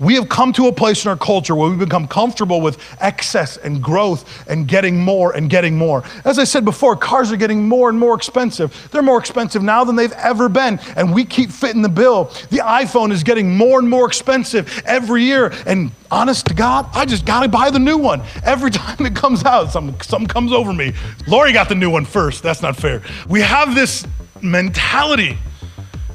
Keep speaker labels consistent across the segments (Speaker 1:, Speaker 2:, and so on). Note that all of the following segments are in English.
Speaker 1: We have come to a place in our culture where we've become comfortable with excess and growth and getting more and getting more. As I said before, cars are getting more and more expensive. They're more expensive now than they've ever been, and we keep fitting the bill. The iPhone is getting more and more expensive every year, and honest to God, I just gotta buy the new one. Every time it comes out, something, something comes over me. Lori got the new one first. That's not fair. We have this mentality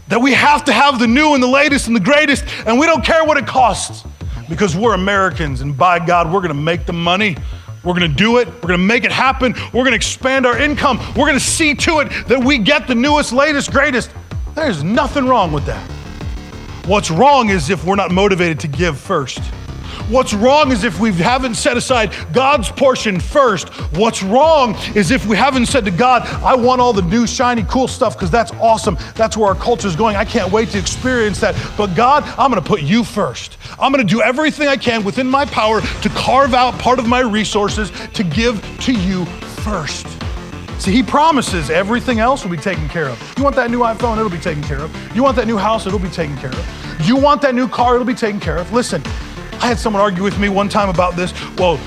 Speaker 1: that we have to have the new and the latest and the greatest, and we don't care what it costs because we're Americans, and by God, we're gonna make the money. We're gonna do it. We're gonna make it happen. We're gonna expand our income. We're gonna see to it that we get the newest, latest, greatest. There's nothing wrong with that. What's wrong is if we're not motivated to give first. What's wrong is if we haven't set aside God's portion first. What's wrong is if we haven't said to God, I want all the new, shiny, cool stuff because that's awesome. That's where our culture is going. I can't wait to experience that. But God, I'm going to put you first. I'm going to do everything I can within my power to carve out part of my resources to give to you first. See, he promises everything else will be taken care of. You want that new iPhone, it'll be taken care of. You want that new house, it'll be taken care of. You want that new car, it'll be taken care of. Listen, I had someone argue with me one time about this. Well,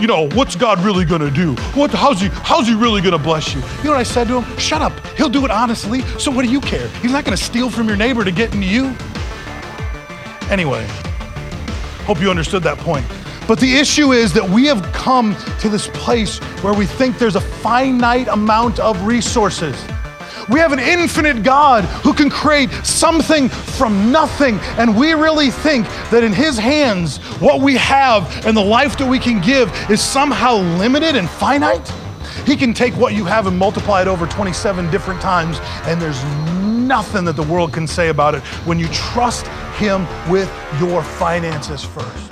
Speaker 1: you know, what's God really gonna do? What, how's, he, how's he really gonna bless you? You know what I said to him? Shut up. He'll do it honestly. So what do you care? He's not gonna steal from your neighbor to get into you. Anyway, hope you understood that point. But the issue is that we have come to this place where we think there's a finite amount of resources. We have an infinite God who can create something from nothing. And we really think that in His hands, what we have and the life that we can give is somehow limited and finite. He can take what you have and multiply it over 27 different times, and there's nothing that the world can say about it when you trust Him with your finances first.